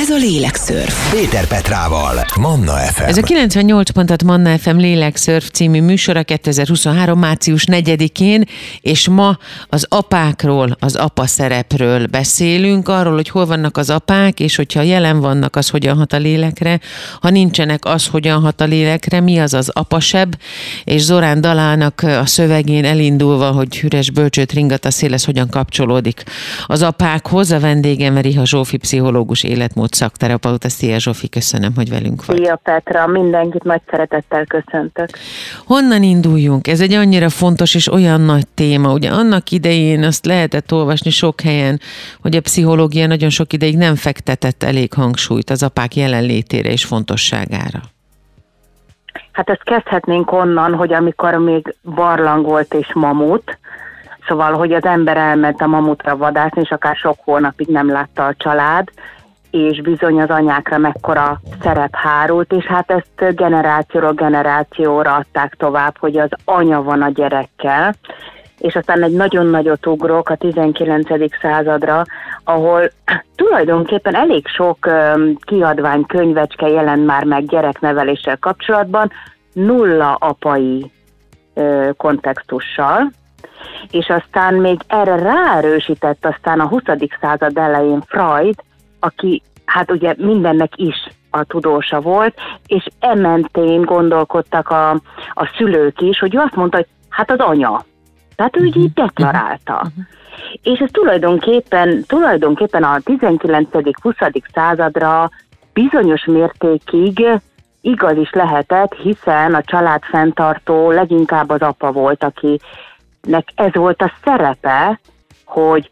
Ez a Lélekszörf. Péter Petrával, Manna FM. Ez a 98 pontat Manna FM Lélekszörf című műsora 2023. március 4-én, és ma az apákról, az apa szerepről beszélünk, arról, hogy hol vannak az apák, és hogyha jelen vannak, az hogyan hat a lélekre, ha nincsenek, az hogyan hat a lélekre, mi az az apaseb, és Zorán Dalának a szövegén elindulva, hogy üres bölcsőt ringat a szél, ez hogyan kapcsolódik az apákhoz. A vendégem Riha Zsófi, pszichológus, életmód szakterapeuta. Szia Zsófi, köszönöm, hogy velünk vagy. Szia Petra, mindenkit nagy szeretettel köszöntök. Honnan induljunk? Ez egy annyira fontos és olyan nagy téma. Ugye annak idején azt lehetett olvasni sok helyen, hogy a pszichológia nagyon sok ideig nem fektetett elég hangsúlyt az apák jelenlétére és fontosságára. Hát ezt kezdhetnénk onnan, hogy amikor még barlang volt és mamut, Szóval, hogy az ember elment a mamutra vadászni, és akár sok hónapig nem látta a család, és bizony az anyákra mekkora szerep hárult, és hát ezt generációról generációra adták tovább, hogy az anya van a gyerekkel, és aztán egy nagyon nagyot ugrok a 19. századra, ahol tulajdonképpen elég sok kiadvány, könyvecske jelent már meg gyerekneveléssel kapcsolatban, nulla apai kontextussal, és aztán még erre ráerősített aztán a 20. század elején Freud, aki hát ugye mindennek is a tudósa volt, és ementén gondolkodtak a, a szülők is, hogy ő azt mondta, hogy hát az anya. Tehát ő így deklarálta. Uh-huh. És ez tulajdonképpen, tulajdonképpen a 19.-20. századra bizonyos mértékig igaz is lehetett, hiszen a család fenntartó leginkább az apa volt, aki nek ez volt a szerepe, hogy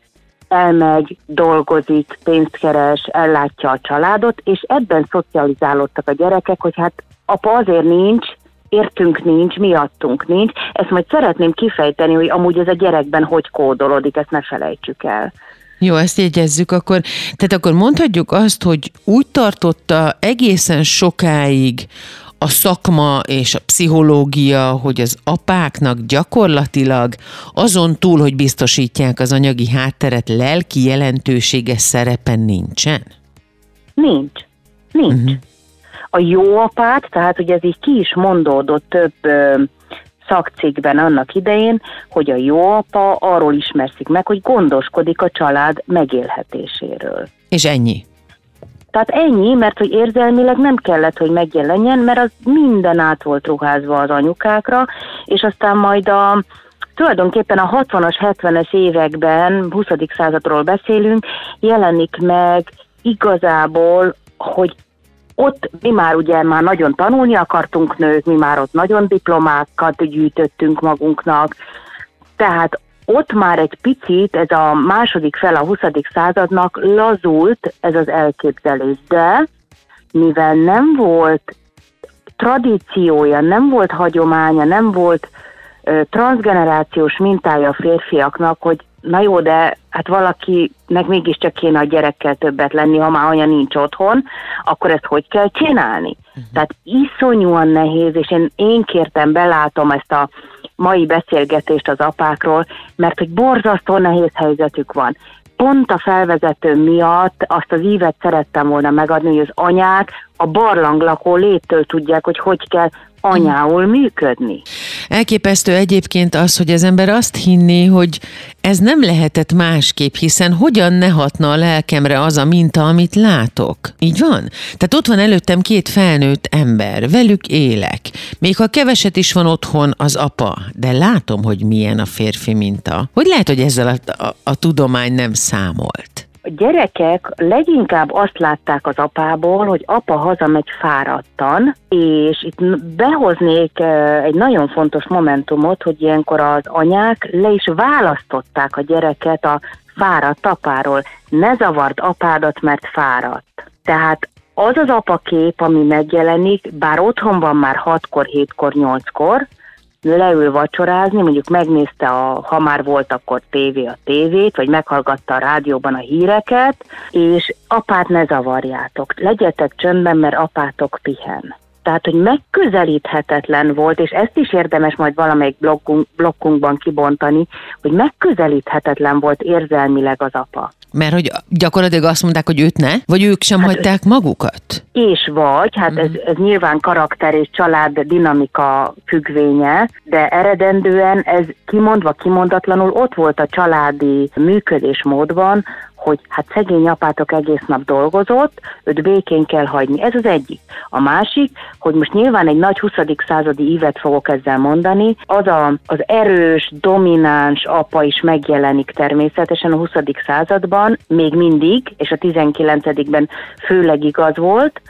elmegy, dolgozik, pénzt keres, ellátja a családot, és ebben szocializálódtak a gyerekek, hogy hát apa azért nincs, értünk nincs, miattunk nincs. Ezt majd szeretném kifejteni, hogy amúgy ez a gyerekben hogy kódolódik, ezt ne felejtsük el. Jó, ezt jegyezzük akkor. Tehát akkor mondhatjuk azt, hogy úgy tartotta egészen sokáig a szakma és a pszichológia, hogy az apáknak gyakorlatilag azon túl, hogy biztosítják az anyagi hátteret, lelki jelentősége szerepe nincsen? Nincs. Nincs. Uh-huh. A jó apát, tehát hogy ez így ki is mondódott több ö, szakcikkben annak idején, hogy a jó apa arról ismerszik meg, hogy gondoskodik a család megélhetéséről. És ennyi? Tehát ennyi, mert hogy érzelmileg nem kellett, hogy megjelenjen, mert az minden át volt ruházva az anyukákra, és aztán majd a tulajdonképpen a 60-as, 70-es években, 20. századról beszélünk, jelenik meg igazából, hogy ott mi már ugye már nagyon tanulni akartunk nők, mi már ott nagyon diplomákat gyűjtöttünk magunknak, tehát ott már egy picit ez a második fel a 20. századnak lazult ez az elképzelés, de mivel nem volt tradíciója, nem volt hagyománya, nem volt ö, transgenerációs mintája a férfiaknak, hogy na jó, de hát valakinek mégiscsak kéne a gyerekkel többet lenni, ha már anya nincs otthon, akkor ezt hogy kell csinálni? Uh-huh. Tehát iszonyúan nehéz, és én, én kértem, belátom ezt a mai beszélgetést az apákról, mert hogy borzasztó nehéz helyzetük van. Pont a felvezető miatt azt az ívet szerettem volna megadni, hogy az anyák a barlanglakó léttől tudják, hogy hogy kell anyául működni. Elképesztő egyébként az, hogy az ember azt hinné, hogy ez nem lehetett másképp, hiszen hogyan ne hatna a lelkemre az a minta, amit látok. Így van? Tehát ott van előttem két felnőtt ember, velük élek. Még ha keveset is van otthon az apa, de látom, hogy milyen a férfi minta. Hogy lehet, hogy ezzel a, a, a tudomány nem számolt? Gyerekek leginkább azt látták az apából, hogy apa hazamegy fáradtan, és itt behoznék egy nagyon fontos momentumot, hogy ilyenkor az anyák le is választották a gyereket a fáradt apáról. Ne zavard apádat, mert fáradt. Tehát az az apakép, ami megjelenik, bár otthon van már 6-kor, 7-kor, 8-kor, leül vacsorázni, mondjuk megnézte, a, ha már volt akkor tévé a tévét, vagy meghallgatta a rádióban a híreket, és apát ne zavarjátok, legyetek csöndben, mert apátok pihen. Tehát, hogy megközelíthetetlen volt, és ezt is érdemes majd valamelyik blokkunk, blokkunkban kibontani, hogy megközelíthetetlen volt érzelmileg az apa. Mert hogy gyakorlatilag azt mondták, hogy őt ne, vagy ők sem hát hagyták magukat? És vagy, hát uh-huh. ez, ez nyilván karakter és család dinamika függvénye, de eredendően ez kimondva, kimondatlanul ott volt a családi működésmódban, hogy hát szegény apátok egész nap dolgozott, őt békén kell hagyni. Ez az egyik. A másik, hogy most nyilván egy nagy 20. századi ívet fogok ezzel mondani, az a, az erős, domináns apa is megjelenik természetesen a 20. században, még mindig, és a 19-ben főleg igaz volt,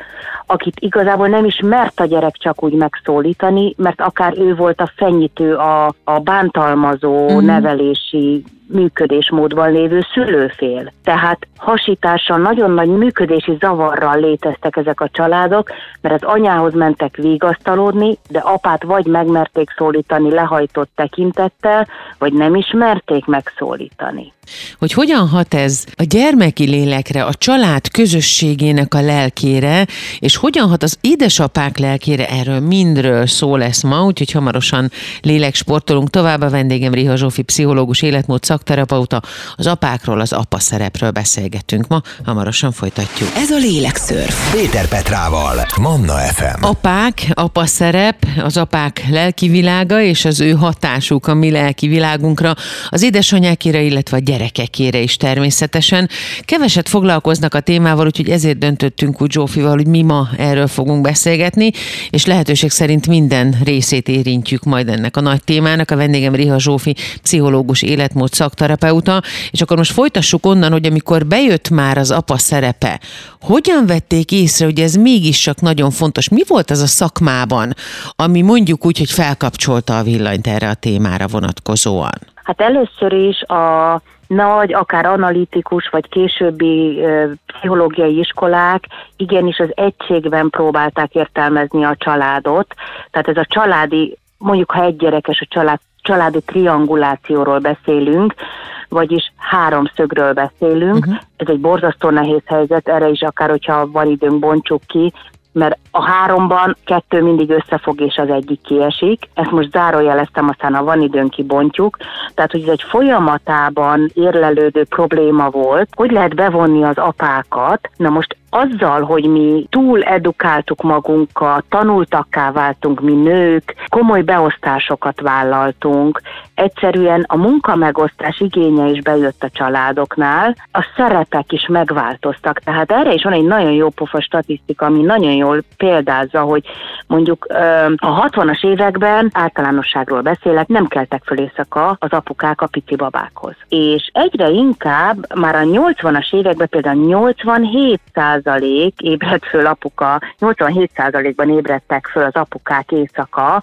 akit igazából nem is mert a gyerek csak úgy megszólítani, mert akár ő volt a fenyítő, a, a bántalmazó mm. nevelési működésmódban lévő szülőfél. Tehát hasítással, nagyon nagy működési zavarral léteztek ezek a családok, mert az anyához mentek vigasztalódni, de apát vagy megmerték szólítani lehajtott tekintettel, vagy nem ismerték megszólítani hogy hogyan hat ez a gyermeki lélekre, a család közösségének a lelkére, és hogyan hat az édesapák lelkére, erről mindről szó lesz ma, úgyhogy hamarosan léleksportolunk tovább. A vendégem Riha Zsófi, pszichológus, életmód szakterapeuta, az apákról, az apa szerepről beszélgetünk ma, hamarosan folytatjuk. Ez a Lélekszörf. Péter Petrával, Manna FM. Apák, apa szerep, az apák lelki világa és az ő hatásuk a mi lelki világunkra, az édesanyákére, illetve a gyerek gyerekekére is természetesen. Keveset foglalkoznak a témával, úgyhogy ezért döntöttünk úgy Zsófival, hogy mi ma erről fogunk beszélgetni, és lehetőség szerint minden részét érintjük majd ennek a nagy témának. A vendégem Riha Zsófi, pszichológus, életmód szakterapeuta, és akkor most folytassuk onnan, hogy amikor bejött már az apa szerepe, hogyan vették észre, hogy ez mégis csak nagyon fontos? Mi volt az a szakmában, ami mondjuk úgy, hogy felkapcsolta a villanyt erre a témára vonatkozóan? Hát először is a nagy, akár analitikus, vagy későbbi ö, pszichológiai iskolák igenis az egységben próbálták értelmezni a családot. Tehát ez a családi, mondjuk ha egy gyerekes a család, családi triangulációról beszélünk, vagyis háromszögről beszélünk. Uh-huh. Ez egy borzasztó nehéz helyzet, erre is akár, hogyha van időnk, bontsuk ki, mert a háromban kettő mindig összefog, és az egyik kiesik. Ezt most zárójeleztem, aztán a van időn kibontjuk. Tehát, hogy ez egy folyamatában érlelődő probléma volt, hogy lehet bevonni az apákat. Na most azzal, hogy mi túl edukáltuk magunkat, tanultakká váltunk mi nők, komoly beosztásokat vállaltunk, egyszerűen a munkamegosztás igénye is bejött a családoknál, a szerepek is megváltoztak. Tehát erre is van egy nagyon jó pofa statisztika, ami nagyon jól példázza, hogy mondjuk a 60-as években, általánosságról beszélek, nem keltek föl éjszaka az apukák a pici babákhoz. És egyre inkább már a 80-as években például 87 százalék ébredt föl apuka, 87 százalékban ébredtek föl az apukák éjszaka,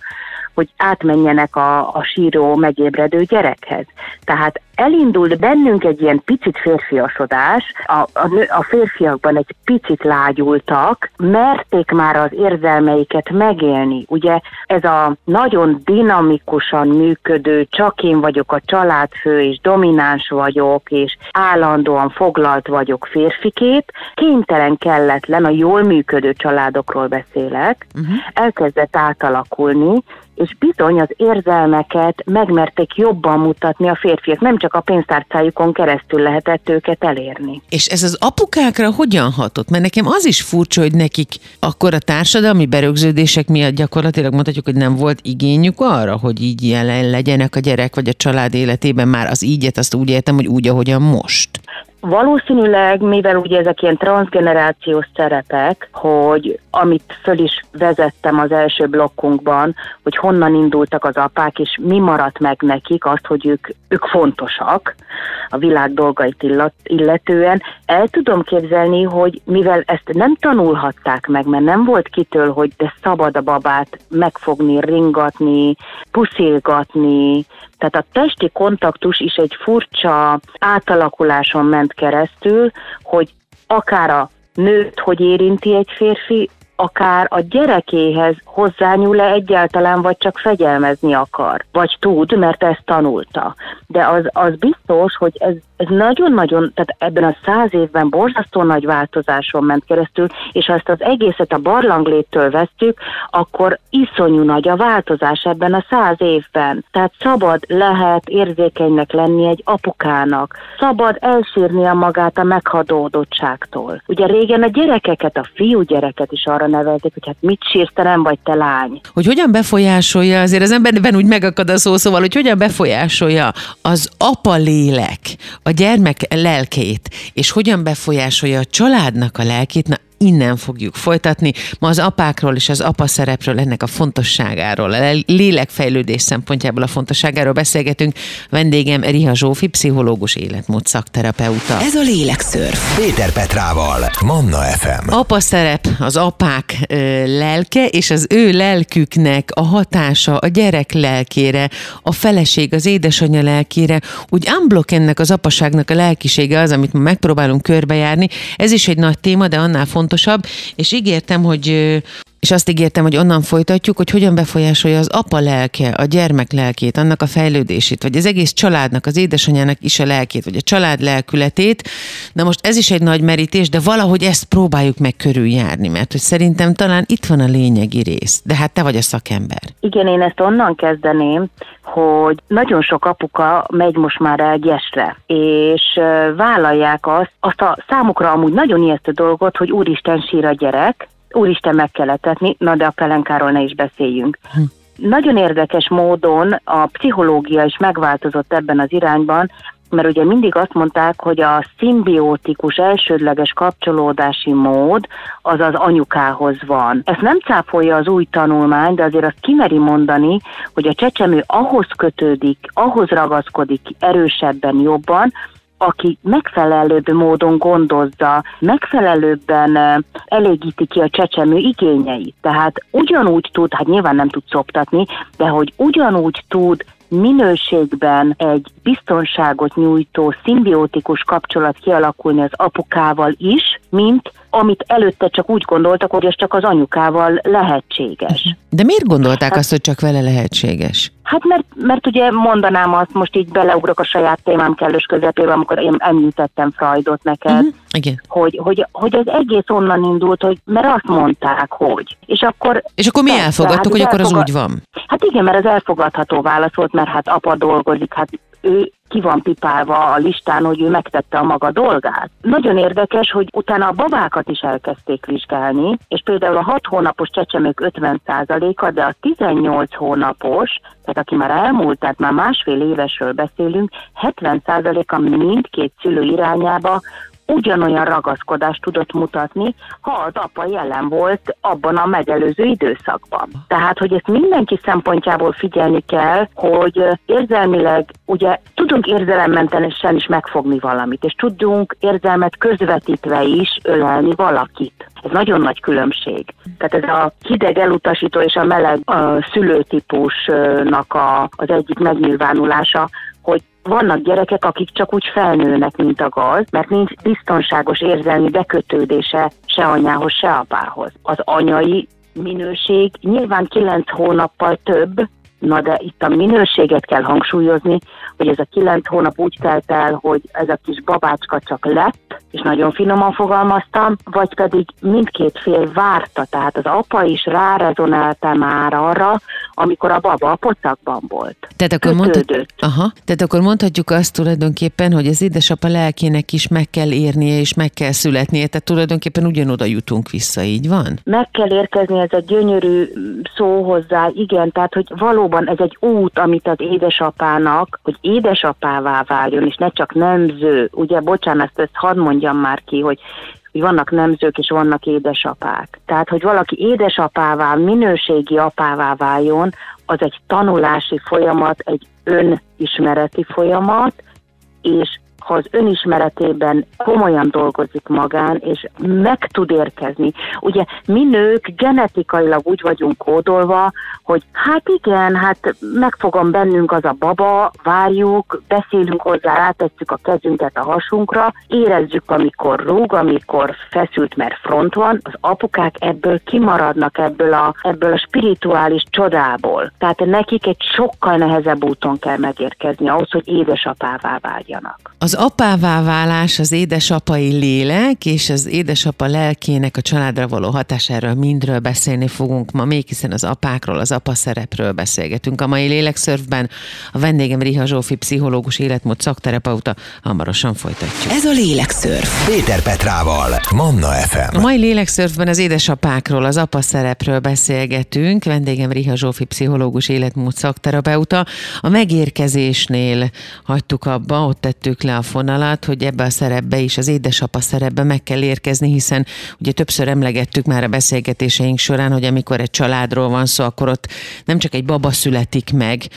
hogy átmenjenek a, a síró megébredő gyerekhez. Tehát elindult bennünk egy ilyen picit férfiasodás, a, a, a férfiakban egy picit lágyultak, merték már az érzelmeiket megélni. Ugye ez a nagyon dinamikusan működő, csak én vagyok a családfő, és domináns vagyok, és állandóan foglalt vagyok férfikét, kénytelen kelletlen, a jól működő családokról beszélek, uh-huh. elkezdett átalakulni, és bizony az érzelmeket megmerték jobban mutatni a férfiak, nem csak a pénztárcájukon keresztül lehetett őket elérni. És ez az apukákra hogyan hatott? Mert nekem az is furcsa, hogy nekik akkor a társadalmi berögződések miatt gyakorlatilag mondhatjuk, hogy nem volt igényük arra, hogy így jelen legyenek a gyerek vagy a család életében már az ígyet, azt úgy értem, hogy úgy, ahogyan most. Valószínűleg, mivel ugye ezek ilyen transgenerációs szerepek, hogy amit föl is vezettem az első blokkunkban, hogy honnan indultak az apák, és mi maradt meg nekik azt, hogy ők, ők fontosak a világ dolgait illetően, el tudom képzelni, hogy mivel ezt nem tanulhatták meg, mert nem volt kitől, hogy de szabad a babát megfogni, ringatni, puszilgatni, tehát a testi kontaktus is egy furcsa átalakuláson ment keresztül, hogy akár a nőt, hogy érinti egy férfi, akár a gyerekéhez hozzányúl-e egyáltalán, vagy csak fegyelmezni akar, vagy tud, mert ezt tanulta. De az, az biztos, hogy ez, ez nagyon-nagyon, tehát ebben a száz évben borzasztó nagy változáson ment keresztül, és ha ezt az egészet a barlangléttől vesztük, akkor iszonyú nagy a változás ebben a száz évben. Tehát szabad lehet érzékenynek lenni egy apukának, szabad elsírnia magát a meghadódottságtól. Ugye régen a gyerekeket, a fiúgyereket is arra nevelték, hogy hát mit sírsz, nem vagy te lány. Hogy hogyan befolyásolja, azért az emberben úgy megakad a szó, szóval, hogy hogyan befolyásolja az apa lélek a gyermek lelkét, és hogyan befolyásolja a családnak a lelkét, na innen fogjuk folytatni. Ma az apákról és az apa szerepről, ennek a fontosságáról, a lélekfejlődés szempontjából a fontosságáról beszélgetünk. Vendégem Riha Zsófi, pszichológus életmód szakterapeuta. Ez a Lélekszörf. Péter Petrával, Manna FM. Apa szerep, az apák ö, lelke, és az ő lelküknek a hatása a gyerek lelkére, a feleség, az édesanyja lelkére, úgy unblock ennek az apaságnak a lelkisége az, amit ma megpróbálunk körbejárni. Ez is egy nagy téma, de annál fontosabb, fontosabb, és ígértem, hogy és azt ígértem, hogy onnan folytatjuk, hogy hogyan befolyásolja az apa lelke, a gyermek lelkét, annak a fejlődését, vagy az egész családnak, az édesanyának is a lelkét, vagy a család lelkületét. De most ez is egy nagy merítés, de valahogy ezt próbáljuk meg körüljárni, mert hogy szerintem talán itt van a lényegi rész. De hát te vagy a szakember. Igen, én ezt onnan kezdeném, hogy nagyon sok apuka megy most már el gyesre, és vállalják azt, azt a számukra amúgy nagyon ijesztő dolgot, hogy úristen sír a gyerek, úristen meg kellett tetni, na de a pelenkáról ne is beszéljünk. Nagyon érdekes módon a pszichológia is megváltozott ebben az irányban, mert ugye mindig azt mondták, hogy a szimbiotikus elsődleges kapcsolódási mód az az anyukához van. Ezt nem cáfolja az új tanulmány, de azért azt kimeri mondani, hogy a csecsemő ahhoz kötődik, ahhoz ragaszkodik erősebben, jobban, aki megfelelőbb módon gondozza, megfelelőbben elégíti ki a csecsemő igényeit. Tehát ugyanúgy tud, hát nyilván nem tud szoptatni, de hogy ugyanúgy tud minőségben egy biztonságot nyújtó szimbiotikus kapcsolat kialakulni az apukával is, mint amit előtte csak úgy gondoltak, hogy ez csak az anyukával lehetséges. De miért gondolták hát, azt, hogy csak vele lehetséges? Hát mert, mert ugye mondanám azt, most így beleugrok a saját témám kellős közepébe, amikor én említettem Freudot neked, uh-huh. Igen. Hogy, hogy, hogy az egész onnan indult, hogy mert azt mondták, hogy. És akkor, és akkor mi persze, elfogadtuk, hát hogy akkor az úgy van? Hát igen, mert az elfogadható válasz volt, mert hát apa dolgozik, hát ő ki van pipálva a listán, hogy ő megtette a maga dolgát. Nagyon érdekes, hogy utána a babákat is elkezdték vizsgálni, és például a 6 hónapos csecsemők 50%-a, de a 18 hónapos, tehát aki már elmúlt, tehát már másfél évesről beszélünk, 70%-a mindkét szülő irányába ugyanolyan ragaszkodást tudott mutatni, ha az apa jelen volt abban a megelőző időszakban. Tehát, hogy ezt mindenki szempontjából figyelni kell, hogy érzelmileg, ugye tudunk érzelemmentenesen is megfogni valamit, és tudunk érzelmet közvetítve is ölelni valakit. Ez nagyon nagy különbség. Tehát ez a hideg elutasító és a meleg a szülőtípusnak a, az egyik megnyilvánulása, hogy vannak gyerekek, akik csak úgy felnőnek, mint a gaz, mert nincs biztonságos érzelmi bekötődése se anyához, se apához. Az anyai minőség nyilván kilenc hónappal több, Na de itt a minőséget kell hangsúlyozni, hogy ez a kilenc hónap úgy telt el, hogy ez a kis babácska csak lett, és nagyon finoman fogalmaztam, vagy pedig mindkét fél várta, tehát az apa is rárezonálta már arra, amikor a baba a pocakban volt. Tehát akkor, mondhat, aha, tehát akkor mondhatjuk azt tulajdonképpen, hogy az édesapa lelkének is meg kell érnie és meg kell születnie, tehát tulajdonképpen ugyanoda jutunk vissza, így van? Meg kell érkezni, ez a gyönyörű szó hozzá, igen, tehát hogy valóban ez egy út, amit az édesapának, hogy édesapává váljon, és ne csak nemző, ugye bocsánat, ezt, ezt hadd mondjam már ki, hogy hogy vannak nemzők és vannak édesapák. Tehát, hogy valaki édesapává, minőségi apává váljon, az egy tanulási folyamat, egy önismereti folyamat, és az önismeretében komolyan dolgozik magán, és meg tud érkezni. Ugye mi nők genetikailag úgy vagyunk kódolva, hogy hát igen, hát megfogom bennünk az a baba, várjuk, beszélünk hozzá, rátesszük a kezünket a hasunkra, érezzük, amikor rúg, amikor feszült, mert front van, az apukák ebből kimaradnak, ebből a, ebből a spirituális csodából. Tehát nekik egy sokkal nehezebb úton kell megérkezni ahhoz, hogy édesapává váljanak. Az apává válás, az édesapai lélek és az édesapa lelkének a családra való hatásáról mindről beszélni fogunk ma még, hiszen az apákról, az apa szerepről beszélgetünk. A mai lélekszörfben a vendégem Riha Zsófi, pszichológus, életmód szakterapeuta. Hamarosan folytatjuk. Ez a lélekszörf. Péter Petrával, Manna FM. A mai lélekszörfben az édesapákról, az apa szerepről beszélgetünk. Vendégem Riha Zsófi, pszichológus, életmód szakterapeuta. A megérkezésnél hagytuk abba, ott tettük le a fonalat, hogy ebbe a szerepbe is, az édesapa szerepbe meg kell érkezni, hiszen ugye többször emlegettük már a beszélgetéseink során, hogy amikor egy családról van szó, akkor ott nem csak egy baba születik meg,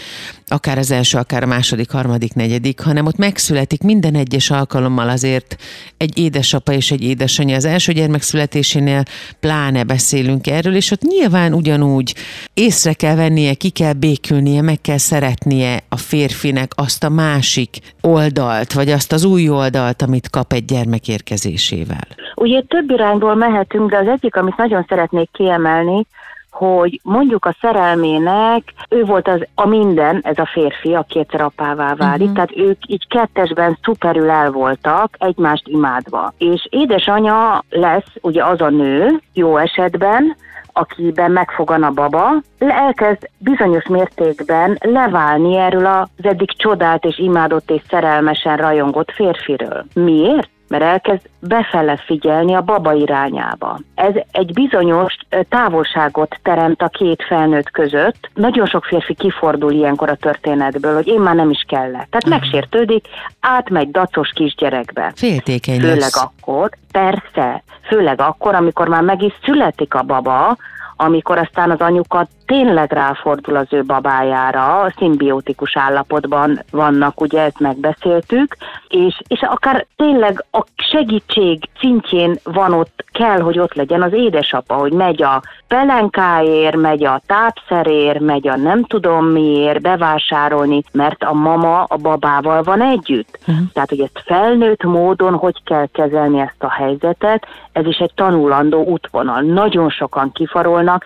akár az első, akár a második, harmadik, negyedik, hanem ott megszületik minden egyes alkalommal azért egy édesapa és egy édesanyja. Az első gyermek születésénél pláne beszélünk erről, és ott nyilván ugyanúgy észre kell vennie, ki kell békülnie, meg kell szeretnie a férfinek azt a másik oldalt, vagy azt az új oldalt, amit kap egy gyermek érkezésével. Ugye több irányból mehetünk, de az egyik, amit nagyon szeretnék kiemelni, hogy mondjuk a szerelmének ő volt az a minden, ez a férfi, aki egyszer apává válik, uh-huh. tehát ők így kettesben szuperül el voltak, egymást imádva. És édesanya lesz ugye az a nő, jó esetben, akiben megfogan a baba, elkezd bizonyos mértékben leválni erről az eddig csodált és imádott és szerelmesen rajongott férfiről. Miért? Mert elkezd befele figyelni a baba irányába. Ez egy bizonyos távolságot teremt a két felnőtt között. Nagyon sok férfi kifordul ilyenkor a történetből, hogy én már nem is kellett. Tehát uh-huh. megsértődik, átmegy dacos kisgyerekbe. Féltékeny Főleg lesz. akkor, persze, főleg akkor, amikor már meg is születik a baba, amikor aztán az anyuka tényleg ráfordul az ő babájára, szimbiotikus állapotban vannak, ugye ezt megbeszéltük, és, és akár tényleg a segítség szintjén van ott, kell, hogy ott legyen az édesapa, hogy megy a pelenkáért, megy a tápszerért, megy a nem tudom miért bevásárolni, mert a mama a babával van együtt. Uh-huh. Tehát, hogy ezt felnőtt módon hogy kell kezelni ezt a helyzetet, ez is egy tanulandó útvonal. Nagyon sokan kifarolnak,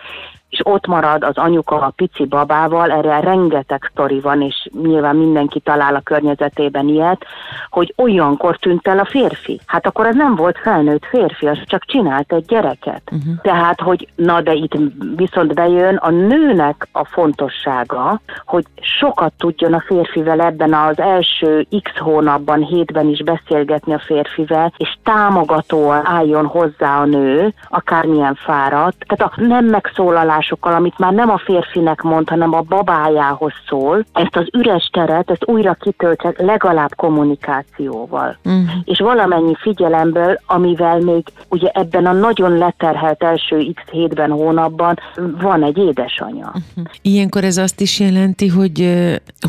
és ott marad az anyuka a pici babával, erre rengeteg sztori van, és nyilván mindenki talál a környezetében ilyet, hogy olyankor tűnt el a férfi. Hát akkor ez nem volt felnőtt férfi, az csak csinált egy gyereket. Uh-huh. Tehát, hogy na de itt viszont bejön a nőnek a fontossága, hogy sokat tudjon a férfivel ebben az első x hónapban, hétben is beszélgetni a férfivel, és támogatóan álljon hozzá a nő, akármilyen fáradt. Tehát a nem megszólalás megoldásokkal, amit már nem a férfinek mond, hanem a babájához szól, ezt az üres teret, ezt újra kitöltse legalább kommunikációval. Uh-huh. És valamennyi figyelemből, amivel még ugye ebben a nagyon leterhelt első x hétben, hónapban van egy édesanyja. Uh-huh. Ilyenkor ez azt is jelenti, hogy,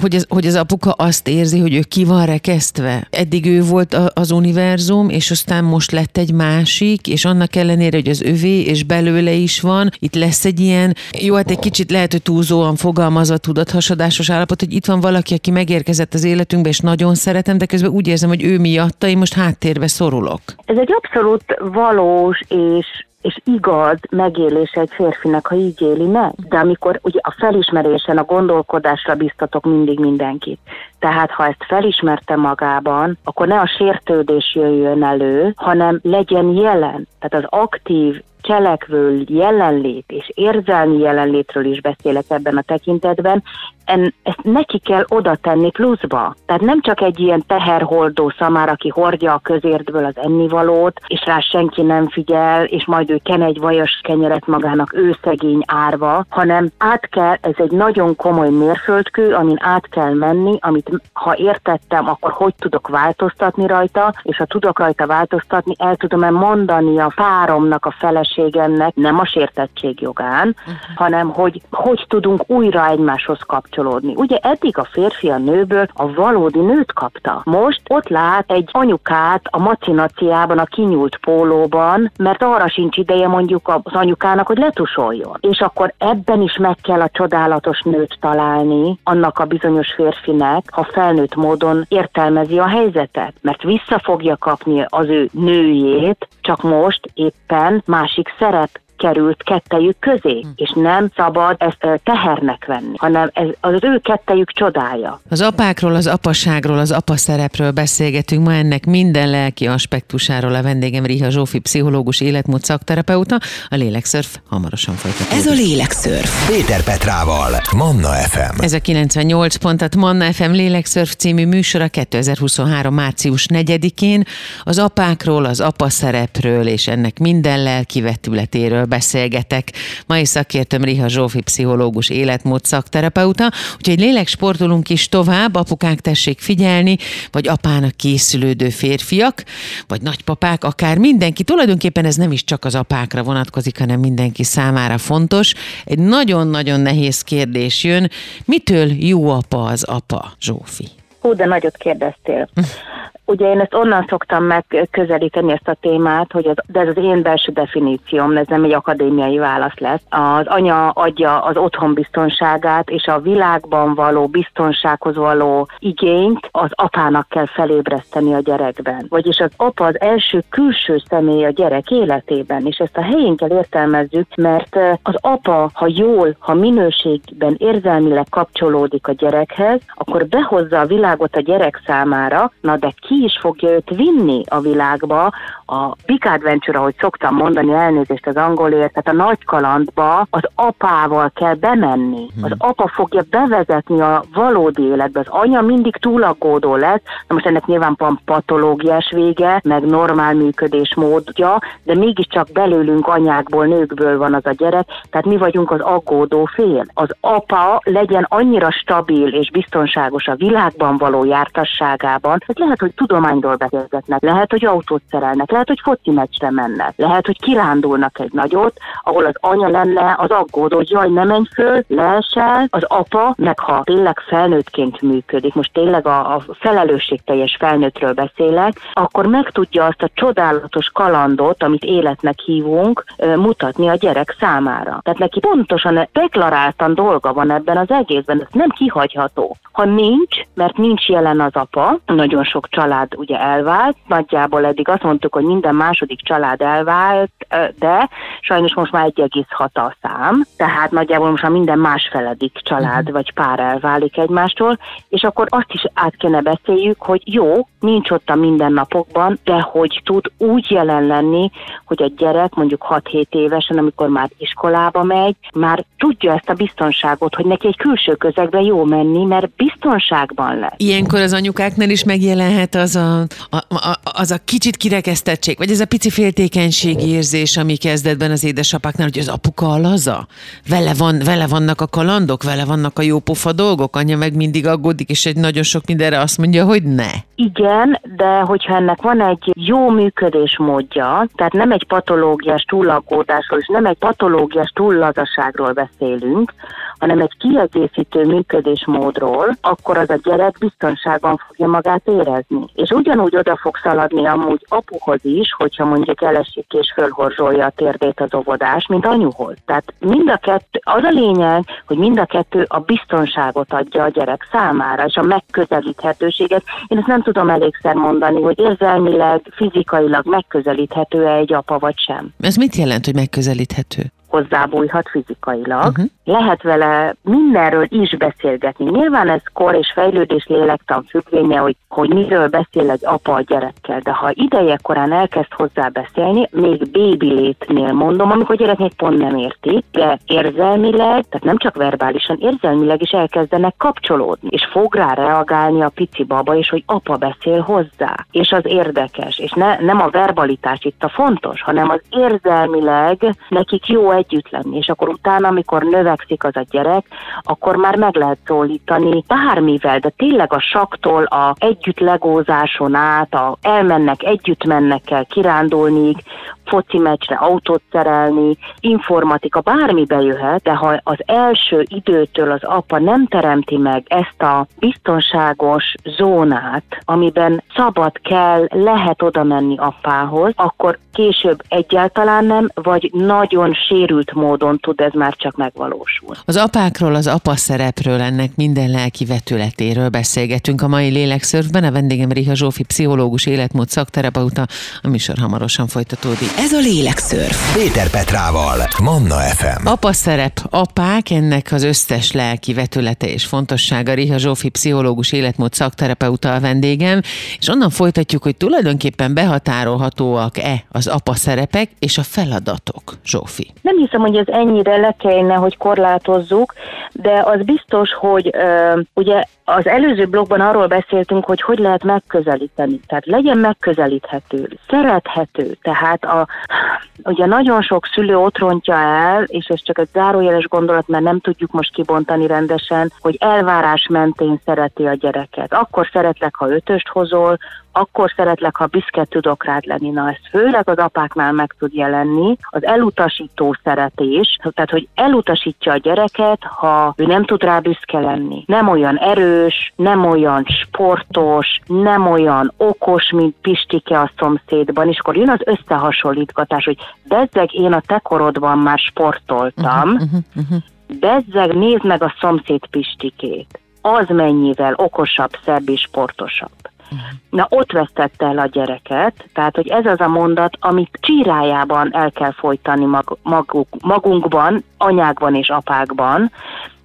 hogy, ez, hogy az apuka azt érzi, hogy ő ki van rekesztve. Eddig ő volt az univerzum, és aztán most lett egy másik, és annak ellenére, hogy az övé, és belőle is van, itt lesz egy ilyen ilyen, jó, hát egy kicsit lehet, hogy túlzóan fogalmazva tudathasadásos állapot, hogy itt van valaki, aki megérkezett az életünkbe, és nagyon szeretem, de közben úgy érzem, hogy ő miatta én most háttérbe szorulok. Ez egy abszolút valós és és igaz megélése egy férfinek, ha így éli meg. De amikor ugye a felismerésen, a gondolkodásra biztatok mindig mindenkit. Tehát ha ezt felismerte magában, akkor ne a sértődés jöjjön elő, hanem legyen jelen. Tehát az aktív cselekvő jelenlét és érzelmi jelenlétről is beszélek ebben a tekintetben, en, ezt neki kell oda tenni pluszba. Tehát nem csak egy ilyen teherholdó szamár, aki hordja a közértből az ennivalót, és rá senki nem figyel, és majd ő ken egy vajas kenyeret magának, ő szegény árva, hanem át kell, ez egy nagyon komoly mérföldkő, amin át kell menni, amit ha értettem, akkor hogy tudok változtatni rajta, és ha tudok rajta változtatni, el tudom-e mondani a páromnak, a feles feleségemnek, nem a sértettség jogán, uh-huh. hanem hogy hogy tudunk újra egymáshoz kapcsolódni. Ugye eddig a férfi a nőből a valódi nőt kapta. Most ott lát egy anyukát a macinaciában, a kinyúlt pólóban, mert arra sincs ideje mondjuk az anyukának, hogy letusoljon. És akkor ebben is meg kell a csodálatos nőt találni, annak a bizonyos férfinek, ha felnőtt módon értelmezi a helyzetet, mert vissza fogja kapni az ő nőjét, csak most éppen másik szerep került kettejük közé, hm. és nem szabad ezt tehernek venni, hanem ez az ő kettejük csodája. Az apákról, az apaságról, az apa szerepről beszélgetünk ma ennek minden lelki aspektusáról a vendégem Riha Zsófi, pszichológus, életmód szakterapeuta, a Lélekszörf hamarosan folytatódik. Ez a Lélekszörf. Péter Petrával, Manna FM. Ez a 98 pontat Manna FM Lélekszörf című műsora 2023. március 4-én az apákról, az apa szerepről és ennek minden lelki vetületéről beszélgetek. Mai szakértőm Riha Zsófi, pszichológus, életmód szakterapeuta, úgyhogy lélek sportolunk is tovább, apukák tessék figyelni, vagy apának készülődő férfiak, vagy nagypapák, akár mindenki. Tulajdonképpen ez nem is csak az apákra vonatkozik, hanem mindenki számára fontos. Egy nagyon-nagyon nehéz kérdés jön. Mitől jó apa az apa, Zsófi? Hú, de nagyot kérdeztél. Ugye én ezt onnan szoktam megközelíteni ezt a témát, hogy az, de ez az én belső definícióm, ez nem egy akadémiai válasz lesz. Az anya adja az otthon biztonságát, és a világban való biztonsághoz való igényt az apának kell felébreszteni a gyerekben. Vagyis az apa az első külső személy a gyerek életében, és ezt a helyén kell értelmezzük, mert az apa, ha jól, ha minőségben érzelmileg kapcsolódik a gyerekhez, akkor behozza a világot a gyerek számára, na de ki is fogja őt vinni a világba, a Big Adventure, ahogy szoktam mondani, elnézést az angolért, tehát a nagy kalandba az apával kell bemenni. Az hmm. apa fogja bevezetni a valódi életbe. Az anya mindig túlaggódó lesz, na most ennek nyilván van patológiás vége, meg normál működés módja, de mégiscsak belőlünk anyákból, nőkből van az a gyerek, tehát mi vagyunk az aggódó fél. Az apa legyen annyira stabil és biztonságos a világban való jártasságában, hogy lehet, hogy tudományról beszélgetnek, lehet, hogy autót szerelnek, lehet, hogy foci meccsre mennek, lehet, hogy kirándulnak egy nagyot, ahol az anya lenne az aggódó, hogy jaj, ne menj föl, leesel, az apa, meg ha tényleg felnőttként működik, most tényleg a, a felelősségteljes felnőttről beszélek, akkor meg tudja azt a csodálatos kalandot, amit életnek hívunk, mutatni a gyerek számára. Tehát neki pontosan deklaráltan dolga van ebben az egészben, ez nem kihagyható. Ha nincs, mert nincs jelen az apa, nagyon sok család ugye elvált, nagyjából eddig azt mondtuk, hogy minden második család elvált, de sajnos most már 1,6 a szám, tehát nagyjából most már minden másfeledik család uh-huh. vagy pár elválik egymástól, és akkor azt is át kéne beszéljük, hogy jó, nincs ott a mindennapokban, de hogy tud úgy jelen lenni, hogy a gyerek mondjuk 6-7 évesen, amikor már iskolába megy, már tudja ezt a biztonságot, hogy neki egy külső közegbe jó menni, mert biztonságban lesz. Ilyenkor az anyukáknál is megjelenhet az a, a, a, az a kicsit kirekesztettség, vagy ez a pici féltékenység érzés, ami kezdetben az édesapáknál, hogy az apuka a laza, vele, van, vele vannak a kalandok, vele vannak a jópofa dolgok, anya meg mindig aggódik, és egy nagyon sok mindenre azt mondja, hogy ne. Igen, de hogyha ennek van egy jó működés módja, tehát nem egy patológiás túlaggódásról, és nem egy patológiás túllazaságról beszélünk, hanem egy kiegészítő működésmódról, akkor az a gyerek biztonságban fogja magát érezni. És ugyanúgy oda fog szaladni amúgy apuhoz is, hogyha mondjuk elesik és fölhorzsolja a térdét az óvodás, mint anyuhoz. Tehát mind a kettő, az a lényeg, hogy mind a kettő a biztonságot adja a gyerek számára, és a megközelíthetőséget. Én ezt nem tudom elégszer mondani, hogy érzelmileg, fizikailag megközelíthető-e egy apa vagy sem. Ez mit jelent, hogy megközelíthető? Hozzábújhat fizikailag. Uh-huh. Lehet vele mindenről is beszélgetni. Nyilván ez kor és fejlődés lélektan függvénye, hogy, hogy miről beszél egy apa a gyerekkel, de ha ideje korán elkezd hozzá beszélni, még bébi létnél mondom, amikor a gyerek még pont nem érti, de érzelmileg, tehát nem csak verbálisan, érzelmileg is elkezdenek kapcsolódni, és fog rá reagálni a pici baba, és hogy apa beszél hozzá, és az érdekes, és ne, nem a verbalitás itt a fontos, hanem az érzelmileg nekik jó egy együtt lenni, és akkor utána, amikor növekszik az a gyerek, akkor már meg lehet szólítani bármivel, de tényleg a saktól a együtt legózáson át, a elmennek, együtt mennek el kirándulni, foci meccsre autót szerelni, informatika, bármi bejöhet, de ha az első időtől az apa nem teremti meg ezt a biztonságos zónát, amiben szabad kell, lehet oda menni apához, akkor később egyáltalán nem, vagy nagyon sérült módon tud ez már csak megvalósul. Az apákról, az apa szerepről, ennek minden lelki vetületéről beszélgetünk a mai lélekszörfben. A vendégem Riha Zsófi, pszichológus, életmód szakterapeuta. A műsor hamarosan folytatódik. Ez a lélekszörf. Péter Petrával, Manna FM. Apa szerep, apák, ennek az összes lelki vetülete és fontossága. Riha Zsófi, pszichológus, életmód szakterapeuta a vendégem, és onnan folytatjuk, hogy tulajdonképpen behatárolhatóak-e az apa szerepek és a feladatok, Zsófi. Nem hiszem, hogy ez ennyire le kellene, hogy korlátozzuk, de az biztos, hogy ö, ugye az előző blogban arról beszéltünk, hogy hogy lehet megközelíteni. Tehát legyen megközelíthető, szerethető. Tehát a, ugye nagyon sok szülő ott rontja el, és ez csak egy zárójeles gondolat, mert nem tudjuk most kibontani rendesen, hogy elvárás mentén szereti a gyereket. Akkor szeretlek, ha ötöst hozol, akkor szeretlek, ha büszke tudok rád lenni. Na, ez főleg az apáknál meg tud jelenni. Az elutasító szeretés, tehát, hogy elutasítja a gyereket, ha ő nem tud rá büszke lenni. Nem olyan erős, nem olyan sportos, nem olyan okos, mint Pistike a szomszédban, és akkor jön az összehasonlítgatás, hogy bezzeg én a te korodban már sportoltam, uh-huh, uh-huh, uh-huh. bezzeg nézd meg a szomszéd Pistikét. Az mennyivel okosabb, szebb és sportosabb. Na ott vesztette el a gyereket, tehát hogy ez az a mondat, amit csírájában el kell folytani mag, maguk, magunkban, anyákban és apákban,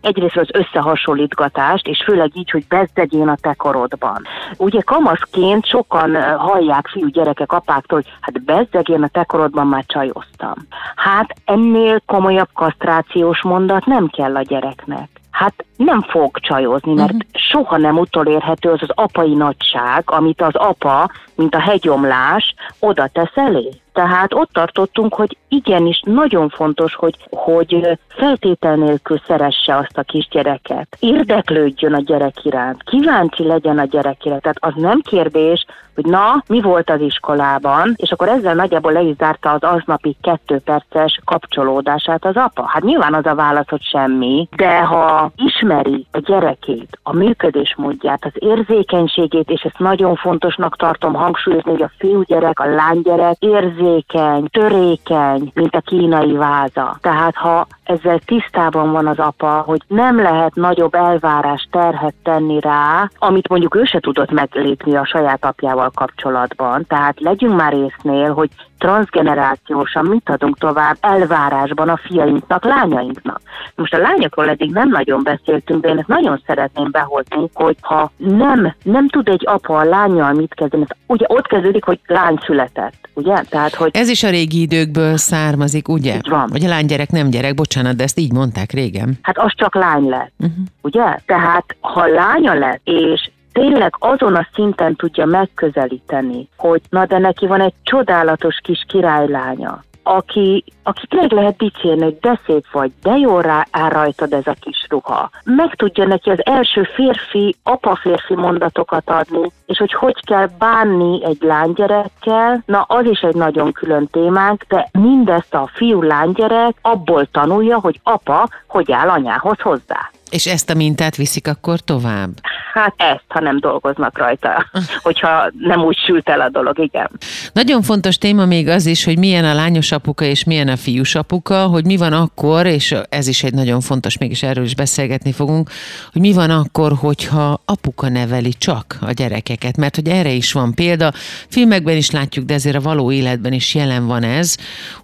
egyrészt az összehasonlítgatást, és főleg így, hogy bezdegyén a te korodban. Ugye kamaszként sokan hallják fiú gyerekek apáktól, hogy hát bezdegyén a te korodban már csajoztam. Hát ennél komolyabb kasztrációs mondat nem kell a gyereknek hát nem fog csajozni, mert uh-huh. soha nem utolérhető az az apai nagyság, amit az apa, mint a hegyomlás, oda tesz elé. Tehát ott tartottunk, hogy igenis nagyon fontos, hogy, hogy feltétel nélkül szeresse azt a kisgyereket. Érdeklődjön a gyerek iránt, kíváncsi legyen a gyerek iránt. Tehát az nem kérdés, hogy na, mi volt az iskolában, és akkor ezzel nagyjából le is zárta az aznapi kettő perces kapcsolódását az apa. Hát nyilván az a válasz, hogy semmi, de ha ismeri a gyerekét, a működésmódját, az érzékenységét, és ezt nagyon fontosnak tartom hangsúlyozni, hogy a fiúgyerek, a lánygyerek érzékeny, érzékeny, törékeny, mint a kínai váza. Tehát ha ezzel tisztában van az apa, hogy nem lehet nagyobb elvárás terhet tenni rá, amit mondjuk ő se tudott meglépni a saját apjával kapcsolatban. Tehát legyünk már észnél, hogy transgenerációsan mit adunk tovább elvárásban a fiainknak, lányainknak. Most a lányokról eddig nem nagyon beszéltünk, de én ezt nagyon szeretném behozni, hogy ha nem, nem tud egy apa a lányjal mit kezdeni, ugye ott kezdődik, hogy lány született, ugye? Tehát, hogy Ez is a régi időkből származik, ugye? Így van. Hogy a lánygyerek nem gyerek, bocsánat, de ezt így mondták régen. Hát az csak lány lett, uh-huh. ugye? Tehát ha lánya lett, és tényleg azon a szinten tudja megközelíteni, hogy na de neki van egy csodálatos kis királylánya, aki, aki tényleg lehet dicsérni, hogy de szép vagy, de jól rá, áll rajtad ez a kis ruha. Meg tudja neki az első férfi, apa-férfi mondatokat adni, és hogy hogy kell bánni egy lánygyerekkel, na az is egy nagyon külön témánk, de mindezt a fiú-lánygyerek abból tanulja, hogy apa hogy áll anyához hozzá. És ezt a mintát viszik akkor tovább? Hát ezt, ha nem dolgoznak rajta, hogyha nem úgy sült el a dolog, igen. Nagyon fontos téma még az is, hogy milyen a lányos apuka és milyen a fiús apuka, hogy mi van akkor, és ez is egy nagyon fontos, mégis erről is beszélgetni fogunk, hogy mi van akkor, hogyha apuka neveli csak a gyerekeket, mert hogy erre is van példa, filmekben is látjuk, de ezért a való életben is jelen van ez,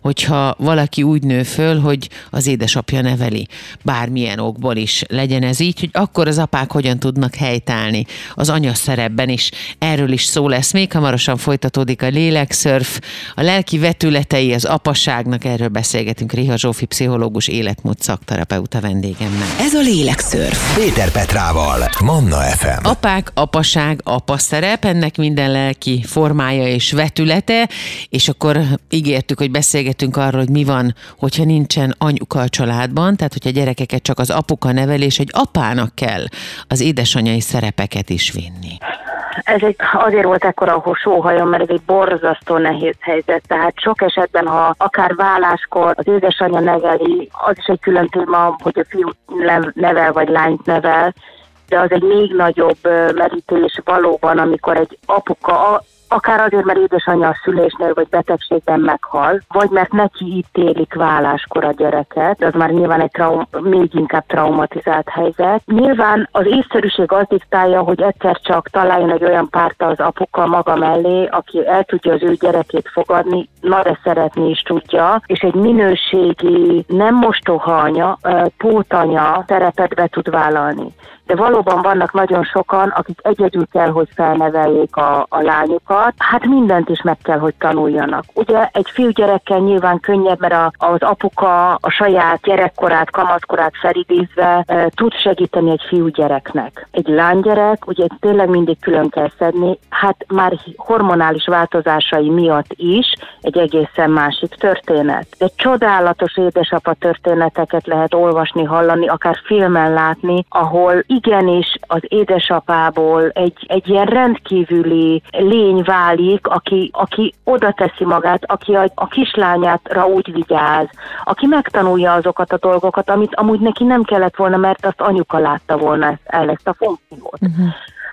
hogyha valaki úgy nő föl, hogy az édesapja neveli, bármilyen okból is legyen ez így, hogy akkor az apák hogyan tudnak helytállni az anya szerepben is. Erről is szó lesz még, hamarosan folytatódik a lélekszörf, a lelki vetületei az apaságnak, erről beszélgetünk Riha Zsófi pszichológus életmód szakterapeuta vendégemmel. Ez a lélekszörf. Péter Petrával, Manna FM. Apák, apaság, apa szerep, ennek minden lelki formája és vetülete, és akkor ígértük, hogy beszélgetünk arról, hogy mi van, hogyha nincsen anyuka a családban, tehát hogyha gyerekeket csak az apuka nevel, és egy apának kell az édesanyai szerepeket is vinni ez egy, azért volt ekkora sóhajom, mert ez egy borzasztó nehéz helyzet. Tehát sok esetben, ha akár válláskor az édesanyja neveli, az is egy külön téma, hogy a fiú nevel vagy lányt nevel, de az egy még nagyobb merítés valóban, amikor egy apuka akár azért, mert édesanyja a szülésnél vagy betegségben meghal, vagy mert neki ítélik válláskor a gyereket, az már nyilván egy traum, még inkább traumatizált helyzet. Nyilván az észszerűség az diktálja, hogy egyszer csak találjon egy olyan párt az apuka maga mellé, aki el tudja az ő gyerekét fogadni, na de szeretni is tudja, és egy minőségi, nem mostoha anya, pótanya szerepet be tud vállalni de valóban vannak nagyon sokan, akik egyedül kell, hogy felneveljék a, a lányukat. Hát mindent is meg kell, hogy tanuljanak. Ugye egy fiúgyerekkel nyilván könnyebb, mert a, az apuka a saját gyerekkorát, kamaszkorát felidézve e, tud segíteni egy fiúgyereknek. Egy lánygyerek, ugye tényleg mindig külön kell szedni, hát már hormonális változásai miatt is egy egészen másik történet. De csodálatos édesapa történeteket lehet olvasni, hallani, akár filmen látni, ahol igenis az édesapából egy, egy ilyen rendkívüli lény válik, aki, aki oda teszi magát, aki a, a kislányátra úgy vigyáz, aki megtanulja azokat a dolgokat, amit amúgy neki nem kellett volna, mert azt anyuka látta volna el ezt a funkciót. Uh-huh.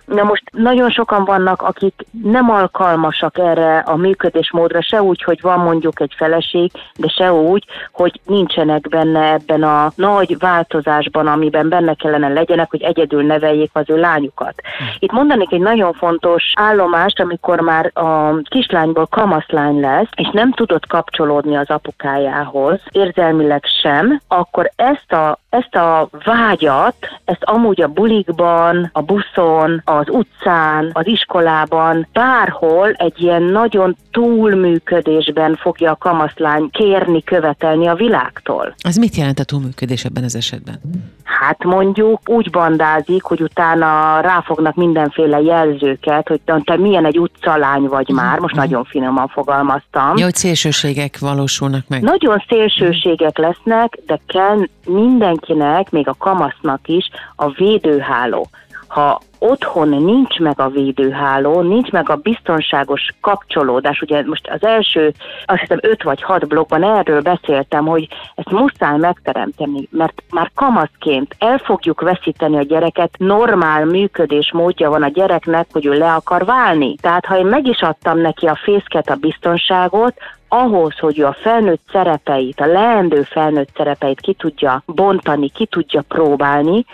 Na most nagyon sokan vannak, akik nem alkalmasak erre a működésmódra, se úgy, hogy van mondjuk egy feleség, de se úgy, hogy nincsenek benne ebben a nagy változásban, amiben benne kellene legyenek, hogy egyedül neveljék az ő lányukat. Itt mondanék egy nagyon fontos állomást, amikor már a kislányból kamaszlány lesz, és nem tudott kapcsolódni az apukájához, érzelmileg sem, akkor ezt a, ezt a vágyat, ezt amúgy a bulikban, a buszon, az utcán, az iskolában, bárhol egy ilyen nagyon túlműködésben fogja a kamaszlány kérni, követelni a világtól. Az mit jelent a túlműködés ebben az esetben? Hát mondjuk úgy bandázik, hogy utána ráfognak mindenféle jelzőket, hogy te milyen egy utcalány vagy már, most uh-huh. nagyon finoman fogalmaztam. Jó, hogy szélsőségek valósulnak meg. Nagyon szélsőségek lesznek, de kell mindenkinek, még a kamasznak is a védőháló ha otthon nincs meg a védőháló, nincs meg a biztonságos kapcsolódás, ugye most az első, azt hiszem öt vagy hat blokkban erről beszéltem, hogy ezt muszáj megteremteni, mert már kamaszként el fogjuk veszíteni a gyereket, normál működés módja van a gyereknek, hogy ő le akar válni. Tehát ha én meg is adtam neki a fészket, a biztonságot, ahhoz, hogy ő a felnőtt szerepeit, a leendő felnőtt szerepeit ki tudja bontani, ki tudja próbálni,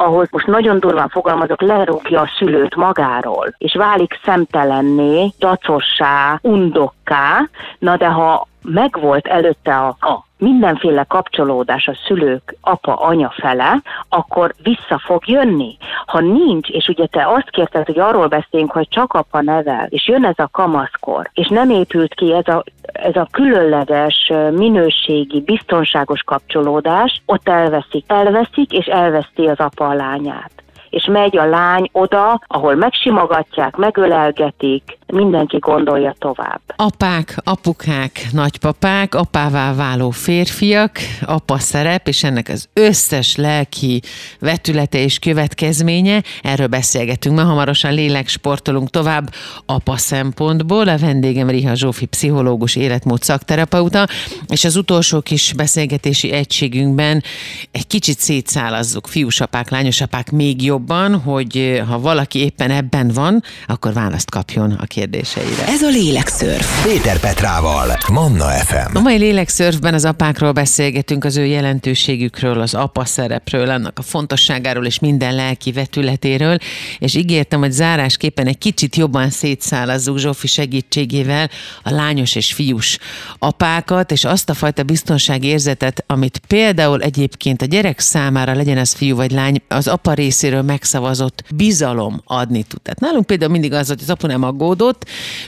ahol most nagyon durván fogalmazok, lerúgja a szülőt magáról, és válik szemtelenné, dacossá, undokká, na de ha megvolt előtte a, a mindenféle kapcsolódás a szülők apa, anya fele, akkor vissza fog jönni. Ha nincs, és ugye te azt kérted, hogy arról beszéljünk, hogy csak apa nevel, és jön ez a kamaszkor, és nem épült ki ez a, ez a különleges, minőségi, biztonságos kapcsolódás, ott elveszik. Elveszik, és elveszti az apa a lányát és megy a lány oda, ahol megsimogatják, megölelgetik, mindenki gondolja tovább. Apák, apukák, nagypapák, apává váló férfiak, apa szerep, és ennek az összes lelki vetülete és következménye, erről beszélgetünk ma hamarosan lélek sportolunk tovább apa szempontból. A vendégem Riha Zsófi, pszichológus, életmód szakterapeuta, és az utolsó kis beszélgetési egységünkben egy kicsit szétszálazzuk fiúsapák, lányosapák még jobban, hogy ha valaki éppen ebben van, akkor választ kapjon, aki kérdéseire. Ez a Lélekszörf. Péter Petrával, Manna FM. A mai Lélekszörfben az apákról beszélgetünk, az ő jelentőségükről, az apa szerepről, annak a fontosságáról és minden lelki vetületéről, és ígértem, hogy zárásképpen egy kicsit jobban szétszállazzuk Zsófi segítségével a lányos és fiús apákat, és azt a fajta biztonsági érzetet, amit például egyébként a gyerek számára, legyen ez fiú vagy lány, az apa részéről megszavazott bizalom adni tud. Tehát nálunk például mindig az, hogy az apu nem aggódott,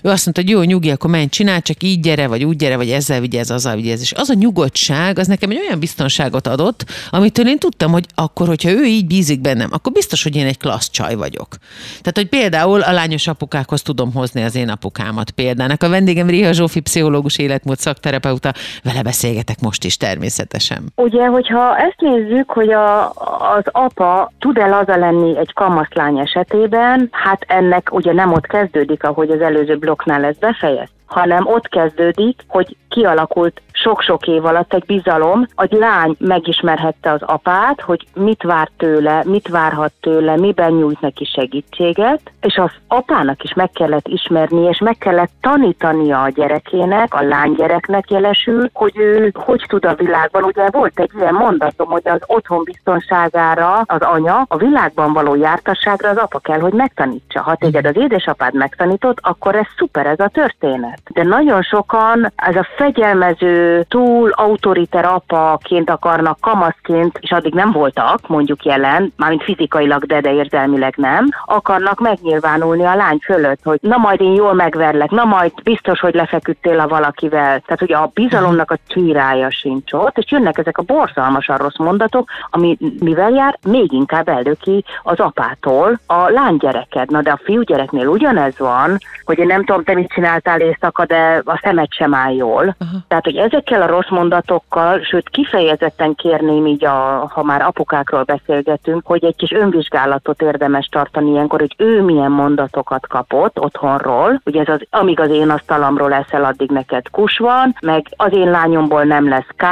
ő azt mondta, hogy jó, nyugi, akkor menj, csinál, csak így gyere, vagy úgy gyere, vagy ezzel vigyázz, azzal vigyázz. És az a nyugodtság, az nekem egy olyan biztonságot adott, amitől én tudtam, hogy akkor, hogyha ő így bízik bennem, akkor biztos, hogy én egy klassz csaj vagyok. Tehát, hogy például a lányos apukákhoz tudom hozni az én apukámat példának. A vendégem Riha Zsófi, pszichológus életmód szakterapeuta, vele beszélgetek most is természetesen. Ugye, hogyha ezt nézzük, hogy a, az apa tud-e laza lenni egy kamaszlány esetében, hát ennek ugye nem ott kezdődik, ahogy az előző blokknál ez befejez, hanem ott kezdődik, hogy kialakult sok-sok év alatt egy bizalom, hogy lány megismerhette az apát, hogy mit vár tőle, mit várhat tőle, miben nyújt neki segítséget, és az apának is meg kellett ismerni, és meg kellett tanítania a gyerekének, a lánygyereknek jelesül, hogy ő hogy tud a világban. Ugye volt egy ilyen mondatom, hogy az otthon biztonságára az anya, a világban való jártasságra az apa kell, hogy megtanítsa. Ha téged az édesapád megtanított, akkor ez szuper, ez a történet. De nagyon sokan ez a fegyelmező, túl autoriter apaként akarnak kamaszként, és addig nem voltak, mondjuk jelen, mármint fizikailag, de, de érzelmileg nem, akarnak megnyilvánulni a lány fölött, hogy na majd én jól megverlek, na majd biztos, hogy lefeküdtél a valakivel. Tehát ugye a bizalomnak a csírája sincs ott, és jönnek ezek a borzalmasan rossz mondatok, ami mivel jár, még inkább eldöki az apától a lánygyreked. Na de a fiúgyereknél ugyanez van, hogy én nem tudom, te mit csináltál éjszaka, de a szemed sem áll jól. Uh-huh. Tehát, hogy ezekkel a rossz mondatokkal, sőt kifejezetten kérném így, a, ha már apukákról beszélgetünk, hogy egy kis önvizsgálatot érdemes tartani ilyenkor, hogy ő milyen mondatokat kapott otthonról, ugye ez az, amíg az én asztalamról eszel, addig neked kus van, meg az én lányomból nem lesz K,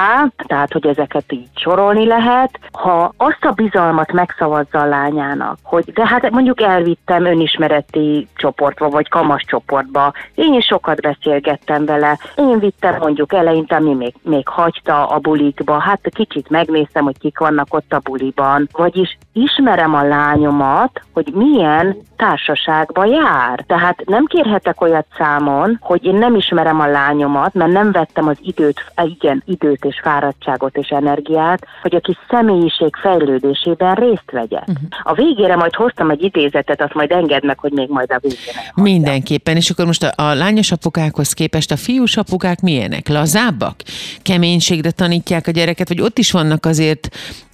tehát, hogy ezeket így sorolni lehet. Ha azt a bizalmat megszavazza a lányának, hogy de hát mondjuk elvittem önismereti csoportba, vagy kamas csoportba, én is sokat beszélgettem vele, én vittem mondjuk eleinte, ami még, még hagyta a bulikba, hát kicsit megnéztem, hogy kik vannak ott a buliban, vagyis ismerem a lányomat, hogy milyen társaságba jár. Tehát nem kérhetek olyat számon, hogy én nem ismerem a lányomat, mert nem vettem az időt, igen, időt és fáradtságot és energiát, hogy a kis személyiség fejlődésében részt vegye. Uh-huh. A végére majd hoztam egy idézetet, azt majd engedd meg, hogy még majd a végére. Mindenképpen, és akkor most a, a lányos apukákhoz képest a fiús apukák milyenek? Lazábbak? Keménységre tanítják a gyereket, vagy ott is vannak azért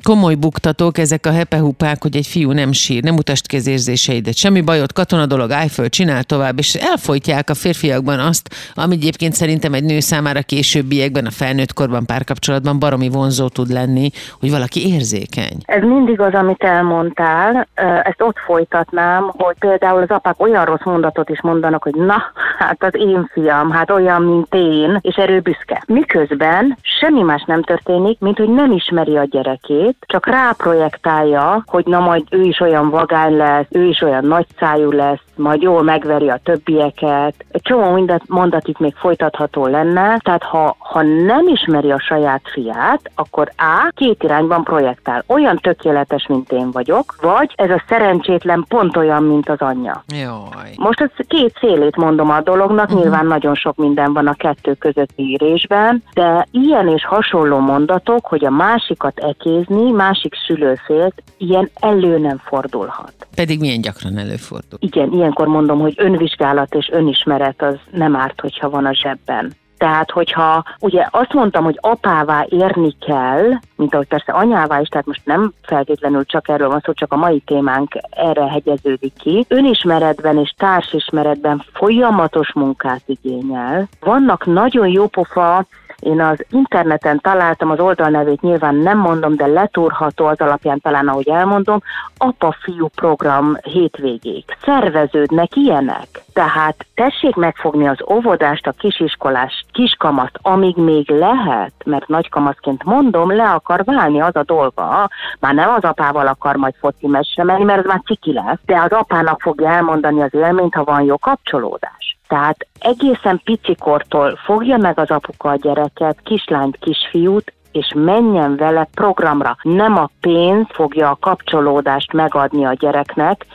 komoly buktatók, ezek a hepehupák, hogy egy fiú nem sír, nem utast ki az érzéseidet, semmi bajot, katona dolog, állj föl, csinál tovább, és elfolytják a férfiakban azt, ami egyébként szerintem egy nő számára későbbiekben, a felnőtt korban, párkapcsolatban baromi vonzó tud lenni, hogy valaki érzékeny. Ez mindig az, amit elmondtál, ezt ott folytatnám, hogy például az apák olyan rossz mondatot is mondanak, hogy na, hát az én fiam, hát olyan, mint én, és erő. Miközben semmi más nem történik, mint hogy nem ismeri a gyerekét, csak ráprojektálja, hogy na majd ő is olyan vagány lesz, ő is olyan nagyszájú lesz, majd jól megveri a többieket. Egy csomó mindet, mondat itt még folytatható lenne, tehát ha, ha nem ismeri a saját fiát, akkor A. két irányban projektál. Olyan tökéletes, mint én vagyok, vagy ez a szerencsétlen pont olyan, mint az anyja. Jaj. Most ez két szélét mondom a dolognak, uh-huh. nyilván nagyon sok minden van a kettő közötti írésben, de ilyen és hasonló mondatok, hogy a másikat ekézni, másik szülőfélt, ilyen elő nem fordulhat. Pedig milyen gyakran előfordul. Igen, ilyenkor mondom, hogy önvizsgálat és önismeret az nem árt, hogyha van a zsebben. Tehát, hogyha ugye azt mondtam, hogy apává érni kell, mint ahogy persze anyává is, tehát most nem feltétlenül csak erről van szó, csak a mai témánk erre hegyeződik ki. Önismeretben és társismeretben folyamatos munkát igényel. Vannak nagyon jó pofa én az interneten találtam, az oldalnevét nyilván nem mondom, de letúrható az alapján talán, ahogy elmondom, apa-fiú program hétvégéig. Szerveződnek ilyenek. Tehát tessék megfogni az óvodást, a kisiskolás kiskamaszt, amíg még lehet, mert nagykamaszként mondom, le akar válni az a dolga. Már nem az apával akar majd foci menni, mert az már ciki lesz, de az apának fogja elmondani az élményt, ha van jó kapcsolódás. Tehát egészen picikortól fogja meg az apuka a gyereket, kislányt, kisfiút, és menjen vele programra. Nem a pénz fogja a kapcsolódást megadni a gyereknek,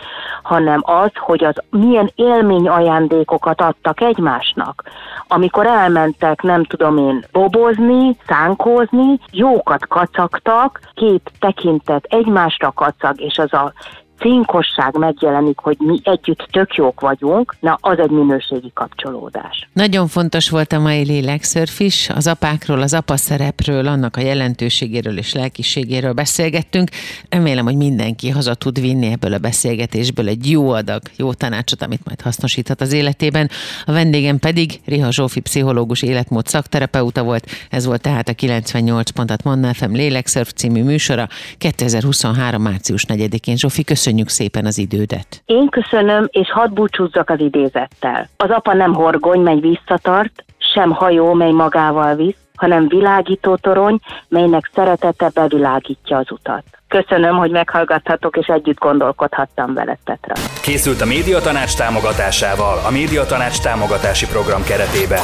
hanem az, hogy az milyen élmény ajándékokat adtak egymásnak. Amikor elmentek, nem tudom én, bobozni, szánkózni, jókat kacagtak, két tekintet egymásra kacag, és az a cinkosság megjelenik, hogy mi együtt tök jók vagyunk, na az egy minőségi kapcsolódás. Nagyon fontos volt a mai lélekszörf is, az apákról, az apa szerepről, annak a jelentőségéről és lelkiségéről beszélgettünk. Remélem, hogy mindenki haza tud vinni ebből a beszélgetésből egy jó adag, jó tanácsot, amit majd hasznosíthat az életében. A vendégem pedig Riha Zsófi pszichológus életmód szakterapeuta volt. Ez volt tehát a 98 pontat Manna FM Lélekszörf című műsora 2023. március 4-én. Zsófi, köszönjük Köszönjük szépen az idődet. Én köszönöm, és hadd búcsúzzak az idézettel. Az apa nem horgony, mely visszatart, sem hajó, mely magával visz, hanem világító torony, melynek szeretete bevilágítja az utat. Köszönöm, hogy meghallgathatok, és együtt gondolkodhattam veled, Petra. Készült a Médiatanács támogatásával, a Médiatanács támogatási program keretében.